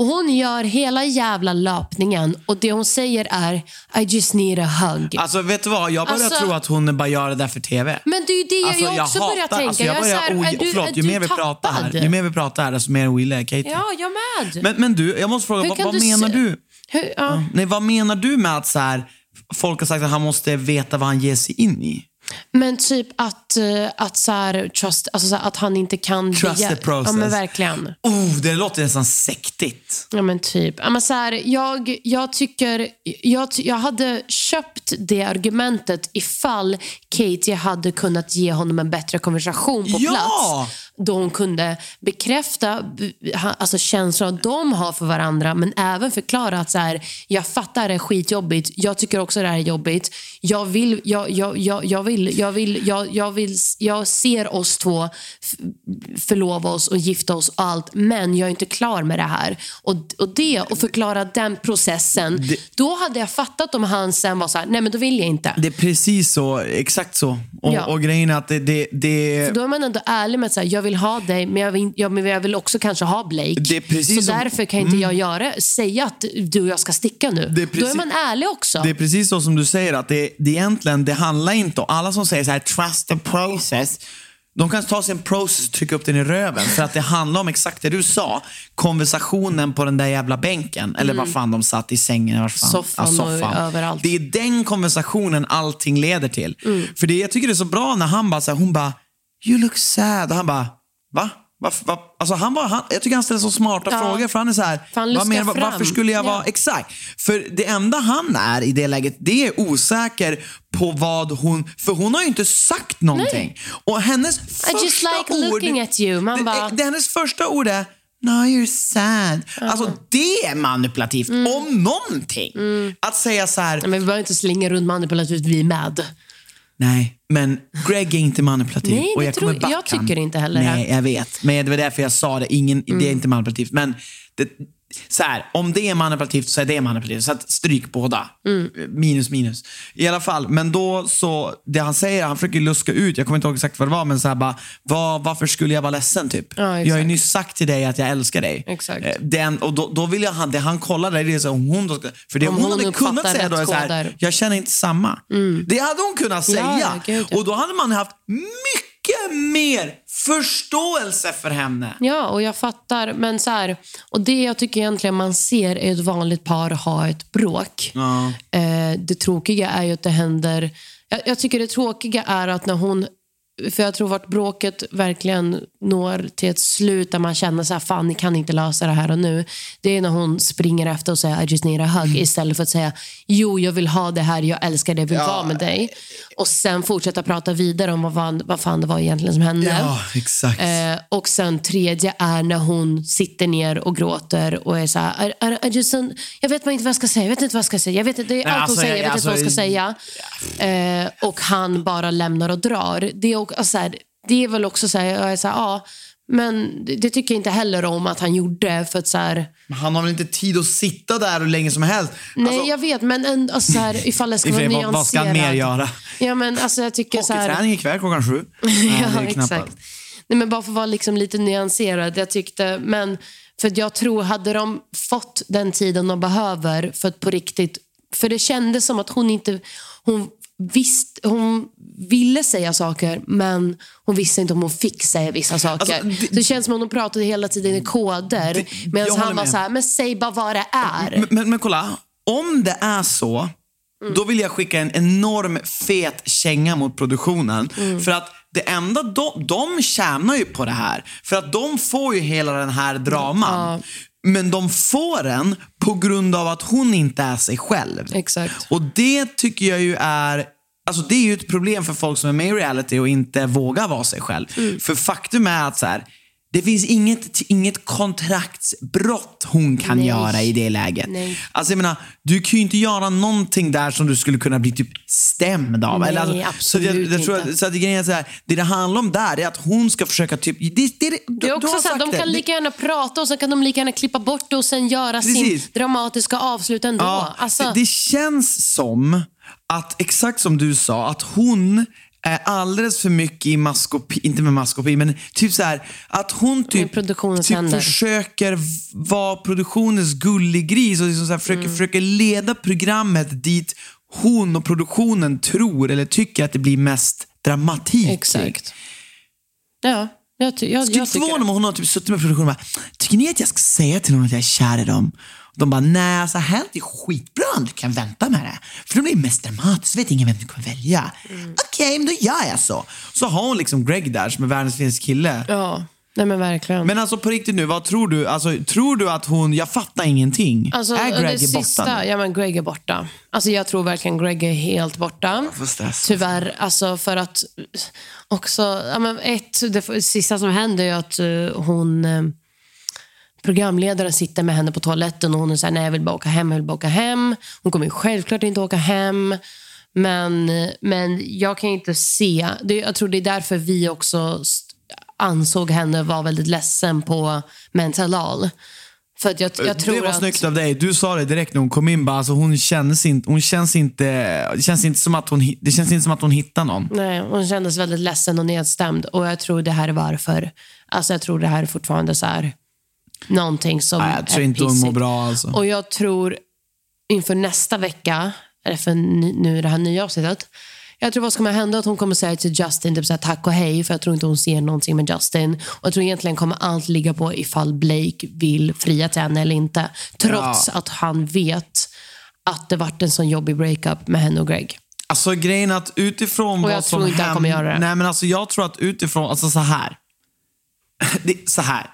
Och hon gör hela jävla löpningen och det hon säger är I just need a hug. Alltså vet du vad, jag börjar Alltså- tro att hon bara gör det där för TV. Men det är ju det Alltså, jag också börjar tänka. alltså, jag jag är börjar, så här, är du, förlåt, ju mer vi pratar här, ju mer vi pratar här, desto mer ogillar jag Katie. Ja, jag med. Men, men du, jag måste fråga, vad, vad du menar du? Hur, ja. Nej, vad menar du med att så här, folk har sagt att han måste veta vad han ger sig in i? Men typ att, eh, att, så här, trust, alltså så här, att han inte kan... Trust the process. Ja, men verkligen. Oh, det låter nästan sektigt. Ja, men typ. Ja, men så här, jag, jag tycker... Jag, jag hade köpt det argumentet ifall Katie hade kunnat ge honom en bättre konversation på Ja! plats. Då hon kunde bekräfta alltså känslorna de har för varandra men även förklara att så här, jag fattar det är skitjobbigt, jag tycker också det här är jobbigt. Jag vill, jag, jag, jag, jag vill, jag vill, jag, jag vill, jag ser oss två förlova oss och gifta oss och allt men jag är inte klar med det här. Och, och det, och förklara den processen. Då hade jag fattat om han sen var så här, nej men då vill jag inte. Det är precis så, exakt så. Och, Ja. och grejen är att det, det, det För då är man ändå ärlig med att säga, jag vill ha dig men jag vill, jag, men jag vill också kanske ha Blake. Det är precis så som- Mm. därför kan inte jag göra, säga att du och jag ska sticka nu. Det är Då precis- är man ärlig också. Det är precis så som du säger, att det, det egentligen, det handlar inte om, alla som säger så här, trust the process, de kan ta sin process och trycka upp den i röven. För att det handlar om exakt det du sa. Konversationen på den där jävla bänken. Eller vad fan de satt i sängen. Vad fan. Mm. Soffan och överallt. Det är den konversationen allting leder till. Mm. För det, jag tycker det är så bra när han bara, så här, hon bara, you look sad. Och han bara, va? Varför, va? Alltså han var, han, jag tycker han ställer så smarta Ja. frågor. För han är så här, han menar, fram. varför skulle jag vara... Ja. Exakt. För det enda han är i det läget, det är osäker på vad hon... För hon har ju inte sagt någonting. Och hennes första just like ord... looking at you. Man det, bara- det, hennes första ord är No, you're sad. Alltså det är manipulativt, Mm. om någonting. Att säga så här, Nej, Men vi behöver inte slinga runt manipulativt, vi är med. Nej, men Greg är inte manipulativ. Nej, och jag tror- jag tycker han. inte heller Nej, jag vet. Men det var därför jag sa det. Ingen, Det är inte manipulativt. Men det, så här, om det är manipulativt så är det manipulativt. Så att stryk båda. Mm. Minus, minus. I alla fall, men då så, det han säger, han försöker luska ut, jag kommer inte ihåg exakt vad det var, men så här bara, vad, varför skulle jag vara ledsen typ? Ja, jag har ju nyss sagt till dig att jag älskar dig. Exakt. Eh, Den, och då, då vill jag han, det han kollar där, det är så om hon då för det Om hon, hon hade kunnat säga då är så här, jag känner inte samma. Det hade hon kunnat säga. ja. och då hade man haft mycket mer förståelse för henne. Ja, och jag fattar. Men så här, och det jag tycker egentligen man ser är ett vanligt par ha ett bråk. Eh, det tråkiga är ju att det händer... Jag, jag tycker det tråkiga är att när hon... För jag tror vart bråket verkligen når till ett slut där man känner så här, fan ni kan inte lösa det här och nu. Det är när hon springer efter och säger I just need a hug istället för att säga jo jag vill ha det här, jag älskar det, jag vill vara med dig. Och sen fortsätta prata vidare om vad, vad fan det var egentligen som hände. Ja, exakt. Eh, och sen tredje är när hon sitter ner och gråter och är så här, I, I, I just jag vet inte vad jag ska säga, jag vet inte vad jag ska säga, jag vet inte, det är allt hon alltså, säger, jag vet alltså, inte vad hon ska säga. Eh, och han bara lämnar och drar. Det är, också, så här, det är väl också så här, jag är så här, ja, men det, det tycker jag inte heller om att han gjorde för att så här, Men Han har väl inte tid att sitta där hur länge som helst? nej Alltså, jag vet men ändå, alltså, så här, ifall det ska och vara sig, vad, ska han mer göra? Ja men alltså jag tycker så här, Hockeyträning ikväll klockan sju? Nej, ja, exakt. Nej, men bara för att vara liksom lite nyanserad. Jag tyckte, men för jag tror, hade de fått den tiden de behöver för att på riktigt... För det kändes som att hon inte... Hon, visst, hon ville säga saker, men hon visste inte om hon fick säga vissa saker. Alltså, det- det känns som att hon pratade hela tiden i koder. Medan han var med. så här, men säg bara vad det är. Men, men, men kolla, om det är så, Mm. då vill jag skicka en enorm fet känga mot produktionen. Mm. För att det enda de, de tjänar ju på det här. För att de får ju hela den här draman. Men de får den på grund av att hon inte är sig själv. Exakt. Och det tycker jag ju är Alltså det är ju ett problem för folk som är med i reality och inte vågar vara sig själv. Mm. För faktum är att så här, det finns inget, inget kontraktsbrott hon kan Nej. göra i det läget. Nej. Alltså jag menar, du kan ju inte göra någonting där som du skulle kunna bli typ stämd av. Nej, alltså, så absolut jag, jag tror inte. så att grejen är så här, det det handlar om där är att hon ska försöka typ... Det, det, Det är också så här, de kan lika gärna prata och så kan de lika gärna klippa bort det och sen göra sin Precis. dramatiska avslut ändå. Ja, alltså, det, det känns som att, exakt som du sa, att hon alldeles för mycket i maskopi, inte med maskopi, men typ så här att hon typ, typ försöker vara produktionens gulligris och liksom så här försöker, Mm. försöker leda programmet dit hon och produktionen tror eller tycker att det blir mest dramatik. Exakt. Ja, jag, ty- jag, Skulle jag tycker förvåna det. mig om hon har typ suttit med produktionen och bara, tycker ni att jag ska säga till dem att jag är kär i dem? De bara, nej alltså här är skitbra om du kan vänta med det. För då blir det mest dramatiskt, vet ingen vem du kommer välja. Mm. Okej, men då gör jag så. Så har hon liksom Greg där som är världens finaste kille. Ja. Nej men verkligen. Men alltså på riktigt nu, vad tror du? Alltså, tror du att hon, jag fattar ingenting. Alltså, är Greg det borta sista, nu? ja men Greg är borta. Alltså jag tror verkligen Greg är helt borta. Tyvärr, alltså för att också, ja men ett, det sista som händer är att eh, hon, eh, programledaren sitter med henne på toaletten och hon säger nej jag vill bara åka hem, jag vill bara åka hem. Hon kommer ju självklart inte åka hem. Men, men jag kan inte se, det, jag tror det är därför vi också ansåg henne vara väldigt ledsen på Mental All. För jag, jag det var att, snyggt av dig. Du sa det direkt när hon kom in. Bara, alltså, hon, känns inte, hon känns inte... Det känns inte som att hon, det känns inte som att hon hittar någon. Nej, hon kändes väldigt ledsen och nedstämd. Och jag tror det här är varför. Alltså jag tror det här är fortfarande så här, någonting som Nej, jag tror är inte hon mår pissigt. bra. Alltså. Och jag tror inför nästa vecka, eller för nu det här nya avsnittet. Jag tror vad ska hända att hon kommer säga till Justin typ så här, tack och hej för jag tror inte hon ser någonting med Justin. Och jag tror egentligen kommer allt ligga på ifall Blake vill fria till henne eller inte. Trots att han vet att det vart en sån jobbig breakup med henne och Greg. Alltså grejen är att utifrån Och vad jag som tror inte han kommer göra det. Nej men alltså jag tror att utifrån, alltså så här. Det, så här.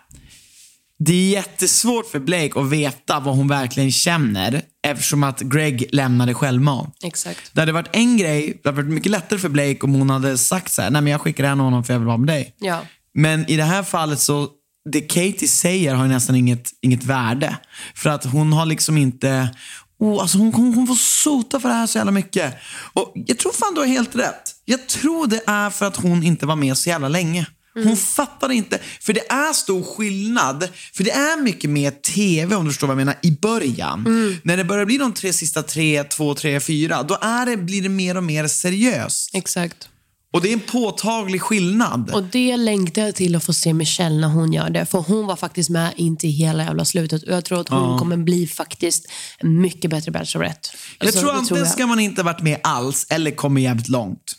Det är jättesvårt för Blake att veta vad hon verkligen känner eftersom att Greg lämnade självmant. Exakt. Det hade varit en grej, det hade varit mycket lättare för Blake om hon hade sagt så här, nej men jag skickar hem honom för jag vill vara med dig. Ja. Men i det här fallet så, det Katie säger har nästan inget, inget värde. För att hon har liksom inte, oh, alltså hon, hon, hon får sota för det här så jävla mycket. Och jag tror fan du har helt rätt. Jag tror det är för att hon inte var med så jävla länge. Hon fattar inte, för det är stor skillnad. För det är mycket mer TV om du förstår vad jag menar, i början. När det börjar bli de tre sista tre, två, tre, fyra, då är det, blir det mer och mer seriöst. Exakt. Och det är en påtaglig skillnad. Och det längtar jag till att få se Michelle när hon gör det. För hon var faktiskt med in till hela jävla slutet. Och jag tror att hon kommer bli faktiskt mycket bättre Bachelorette. Jag Alltså, tror det antingen jag. ska man inte varit med alls eller kommer jävligt långt.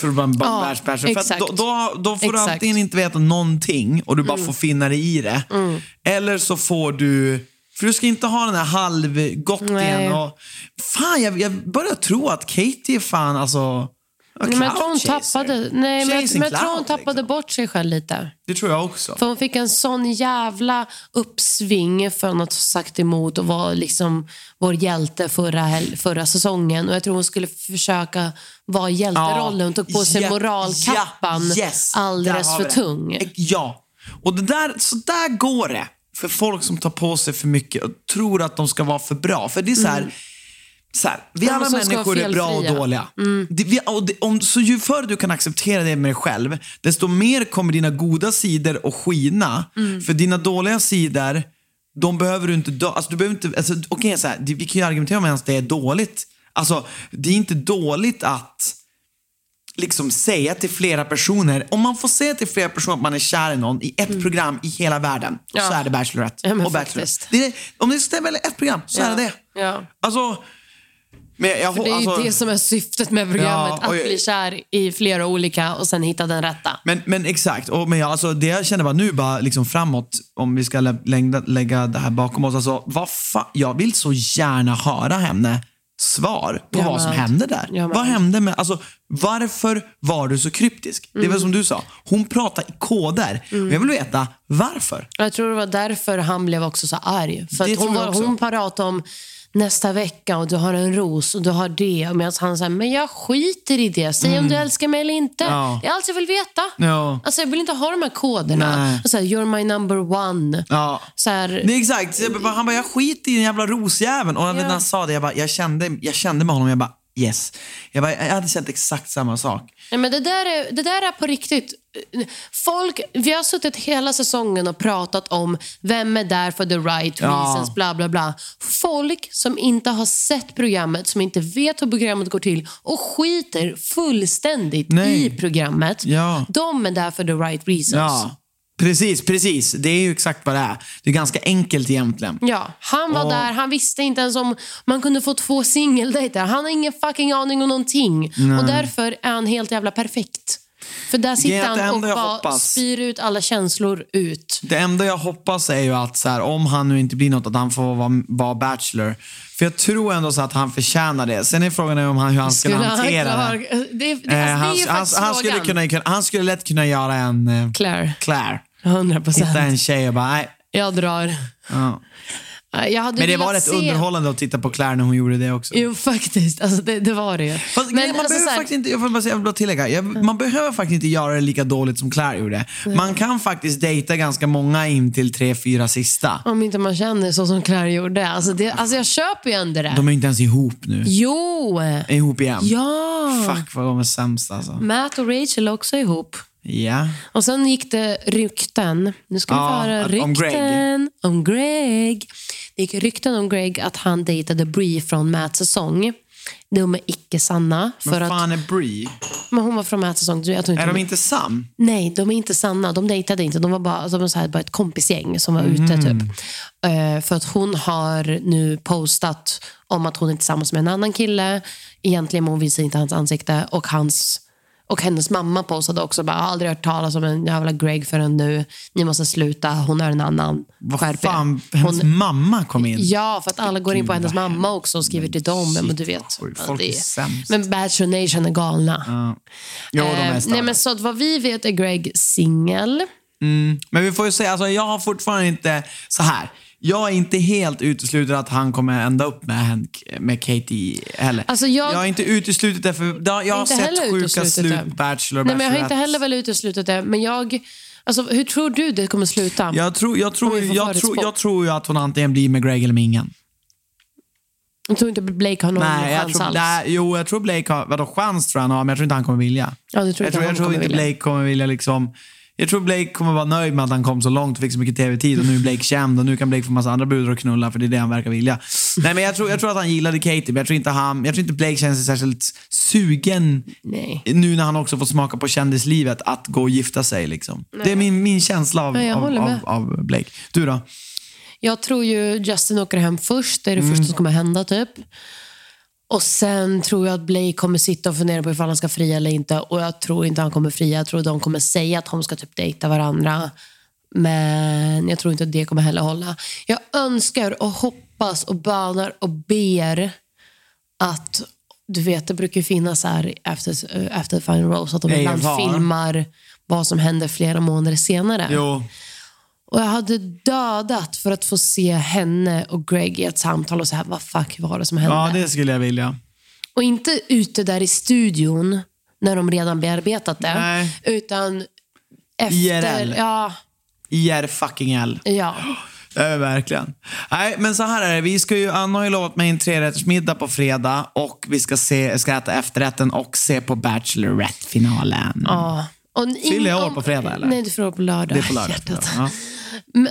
För att vara en Ja, världsbachelor. För då, då, då får du Exakt. Mm. antingen inte veta någonting och du bara får finna dig i det. Eller så får du... För du ska inte ha den här halvgottingen. Och, fan, jag, jag börjar tro att Katie är fan alltså... Nej, men jag tror hon tappade, nej, men, men jag tror hon tappade liksom. bort sig själv lite. Det tror jag också. För hon fick en sån jävla uppsving från att ha sagt emot och vara liksom vår hjälte förra, förra säsongen. Och jag tror hon skulle försöka vara hjälterollen. Hon tog på sig Ja, moralkappan ja, yes. alldeles för tung. Ja. Och det där, så där går det för folk som tar på sig för mycket och tror att de ska vara för bra. För det är så här, så här vi alla människor är bra och dåliga. Det, vi, och det, om, så ju förr du kan acceptera det med dig själv, desto mer kommer dina goda sidor att skina. För dina dåliga sidor, de behöver du inte... dö- Alltså, du behöver inte alltså, okej, så här, det- vi kan ju argumentera om ens det är dåligt. Alltså, det är inte dåligt att liksom säga till flera personer, om man får säga till flera personer att man är kär i någon i ett program i hela världen, Mm. Ja. så är det Bachelorette Ja, och Bachelor. Det är, om ni ska välja ett program så är Ja. det det. Ja. Alltså, men jag, För det är ju alltså, det som är syftet med programmet. Ja, att jag- bli kär i flera olika och sen hitta den rätta. men, men exakt, och, men jag, alltså, det jag känner bara nu, bara liksom framåt, om vi ska lä- lägga, lägga det här bakom oss. Alltså, vad fa- jag vill så gärna höra henne svar på Jag vad som hände där. Med. Vad hände med, alltså, varför var du så kryptisk? Det är Mm. som du sa, hon pratar i koder. Och jag vill veta varför. Jag tror det var därför han blev också så arg. För hon, var, hon pratade om nästa vecka och du har en ros och du har det. Medan han säger, men jag skiter i det. Säg om du älskar mig eller inte. Mm. Ja. Det är allt jag vill veta. Ja. Alltså, jag vill inte ha de här koderna. Nej. Och så här, You're my number one. Ja. Så här, Nej, exakt. Så jag bara- Han bara, jag skiter i den jävla rosjäveln. Och när han sa det, jag, bara, jag, kände, jag kände med honom, jag bara, yes. Jag, bara, jag hade känt exakt samma sak. Nej, men det, där är, det där är på riktigt. Folk, vi har suttit hela säsongen och pratat om vem är där för the right Ja. reasons, bla bla bla. Folk som inte har sett programmet, som inte vet hur programmet går till och skiter fullständigt Nej. i programmet. Ja. De är där för the right reasons. Ja, precis, precis. Det är ju exakt vad det är. Det är ganska enkelt egentligen. Ja, han var Och- där, han visste inte ens om man kunde få två singeldejter. Han har ingen fucking aning om någonting. Och därför är han helt jävla perfekt. För där Det sitter det han och bara hoppas. spyr ut alla känslor ut. Det enda jag hoppas är ju att så här, om han nu inte blir något, att han får vara, vara bachelor. För jag tror ändå så att han förtjänar det. Sen är frågan om han, hur han skulle, han hantera det. Det, det, alltså, Eh, det han, ju han, skulle kunna, han skulle lätt kunna göra en... eh, Claire. Claire. 100 Hitta procent. en tjej och bara, nej. Jag drar. Ja. Jag hade Men det var rätt se... underhållande att titta på Claire när hon gjorde det också. Jo, faktiskt. Alltså, det, det var det ju. Fast Men man alltså, behöver här- faktiskt inte, jag får bara säga, jag vill bara tillägga, jag, man behöver faktiskt inte göra det lika dåligt som Claire gjorde. Man kan faktiskt dejta ganska många in till tre, fyra sista. Om inte man känner så som Claire gjorde. Alltså, det, alltså jag köper ju ändå det. De är inte ens ihop nu. Jo! Är ihop igen. Ja! Fuck vad de är sämst alltså. Matt och Rachel är också ihop. Ja. Och sen gick det rykten. Nu ska vi Ja, få höra att- rykten om Greg. om Greg. Det gick rykten om Greg att han dejtade Brie från Matts säsong. De är icke sanna. För att, fan är Brie? men hon var från Matts säsong. Jag tror inte Är de inte sam? Nej, de är inte sanna. De dejtade inte. De var bara, de var så här, bara ett kompisgäng som var ute. Mm. typ. Eh, för att hon har nu postat om att hon är tillsammans med en annan kille. Egentligen men hon visar inte hans ansikte. Och, hans, och hennes mamma postade också. Bara, jag har aldrig hört talas om en jävla Greg förrän nu. Ni måste sluta. Hon är en annan. Vad Skärp er." fan, hennes Hon, mamma kom in. Ja, för att alla går in på hennes mamma också och skriver till dem. Ja, Men du vet. Ja, folk det är sämst. Men Bachelor Nation är galna. Jo, de är Eh, nej, men så att vad vi vet är Greg singel. Men vi får ju säga, alltså, jag har fortfarande inte, så här. Jag är inte helt uteslutet att han kommer ända upp med, Hank, med Katie heller. Alltså, jag- har inte uteslutit det, för jag, jag har sett sjuka slut det. Bachelor Nej, men jag har inte heller väl uteslutit det. Men jag... Alltså, hur tror du det kommer sluta? Jag tror, jag, tror, jag, tror, jag tror ju att hon antingen blir med Greg eller med ingen. Jag tror inte Blake har någon Nej, jag chans tror, alls. nej, jo, jag tror Blake har, vadå chans tror jag han har, men jag tror inte han kommer vilja. Ja, tror jag tror, jag tror inte vilja. Blake kommer vilja liksom jag tror Blake kommer vara nöjd med att han kom så långt och fick så mycket tv-tid och nu är Blake känd och nu kan Blake få massa andra brudar att knulla för det är det han verkar vilja. Nej men jag tror, jag tror att han gillade Katie men jag tror inte, han, jag tror inte Blake känner sig särskilt sugen Nej. nu när han också får smaka på kändislivet att gå och gifta sig. Liksom. Det är min, min känsla av, Ja, av, av, av Blake. Du då? Jag tror ju Justin åker hem först. Det är det första som kommer hända typ. Och sen tror jag att Blake kommer sitta och fundera på ifall han ska fria eller inte. Och jag tror inte han kommer fria. Jag tror de kommer säga att de ska typ dejta varandra. Men jag tror inte att det kommer heller hålla. Jag önskar och hoppas och bönar och ber att du vet, det brukar ju finnas här efter, efter Final Rose att de Nej, ibland var. filmar vad som händer flera månader senare. Jo. Och jag hade dödat för att få se henne och Greg i ett samtal och säga vad fuck var det som hände? Ja, det skulle jag vilja. Och inte ute där i studion när de redan bearbetat det. Nej. Utan efter... IRL. Ja, IR fucking L. ja. Ja, verkligen. Nej, men så här är det. Vi ska ju, Anna har ju lovat mig en trerättersmiddag på fredag och vi ska, se, ska äta efterrätten och se på Bachelorette-finalen. ja. Och Fyller jag år på fredag, eller? Nej, du fyller år på lördag. Det är på lördag. Hjärtat. Ja.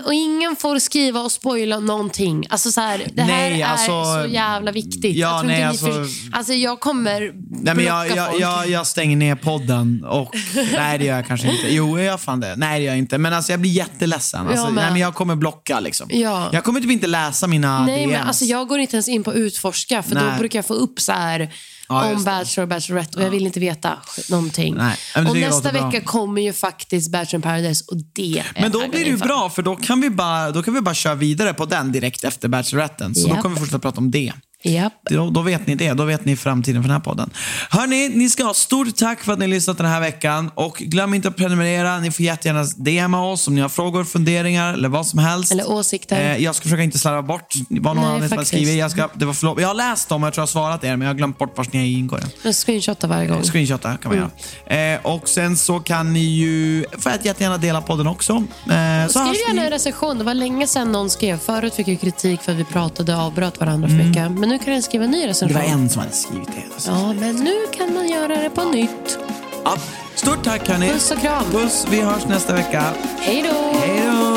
Och ingen får skriva och spoila någonting. Alltså så här, det här Nej, är alltså- så jävla viktigt. Ja, jag tror nej, inte alltså- för... alltså jag kommer Nej, men jag, jag, folk. jag, jag stänger ner podden och... nej, det gör jag kanske inte. Jo, jag gör fan det. Nej, det gör jag inte. Men alltså, jag blir jätteledsen. Alltså, Jag nej, men jag kommer blocka liksom. Ja. Jag kommer typ inte läsa mina Nej, DMs. men alltså jag går inte ens in på utforska för Nej. då brukar jag få upp så här Ja, om. Bachelor och Bachelorette och jag vill inte veta någonting. Nej, och nästa vecka kommer ju faktiskt Bachelor in Paradise och det är Men då blir det ju bra, för då kan, vi bara, då kan vi bara köra vidare på den direkt efter Bacheloretten. Så då Japp. kommer vi fortsätta prata om det. Japp. Då, då vet ni det. Då vet ni framtiden för den här podden. Hörni, ni ska ha stort tack för att ni har lyssnat den här veckan. Och glöm inte att prenumerera. Ni får jättegärna DMa oss om ni har frågor, funderingar eller vad som helst. Eller åsikter. Eh, jag ska försöka inte slarva bort vad någon annan har skrivit. Jag, ska, det var jag har läst dem och jag tror jag har svarat er, men jag har glömt bort vars ni är i inkorgen. Jag screenshotar varje gång. Screenshotta kan man Mm. göra. Eh, och sen så kan ni ju, får jag jättegärna dela podden också. Eh, Skriv gärna en recension. Det var länge sedan någon skrev. Förut fick jag kritik för att vi pratade och avbröt varandra för mycket. Men nu kan den skriva en ny Mm. Det recension. var en som hade skrivit det. Alltså. Ja, men nu kan man göra det på nytt. Ja. Stort tack hörni. Puss och kram. Puss, vi hörs nästa vecka. Hej då! Hej då!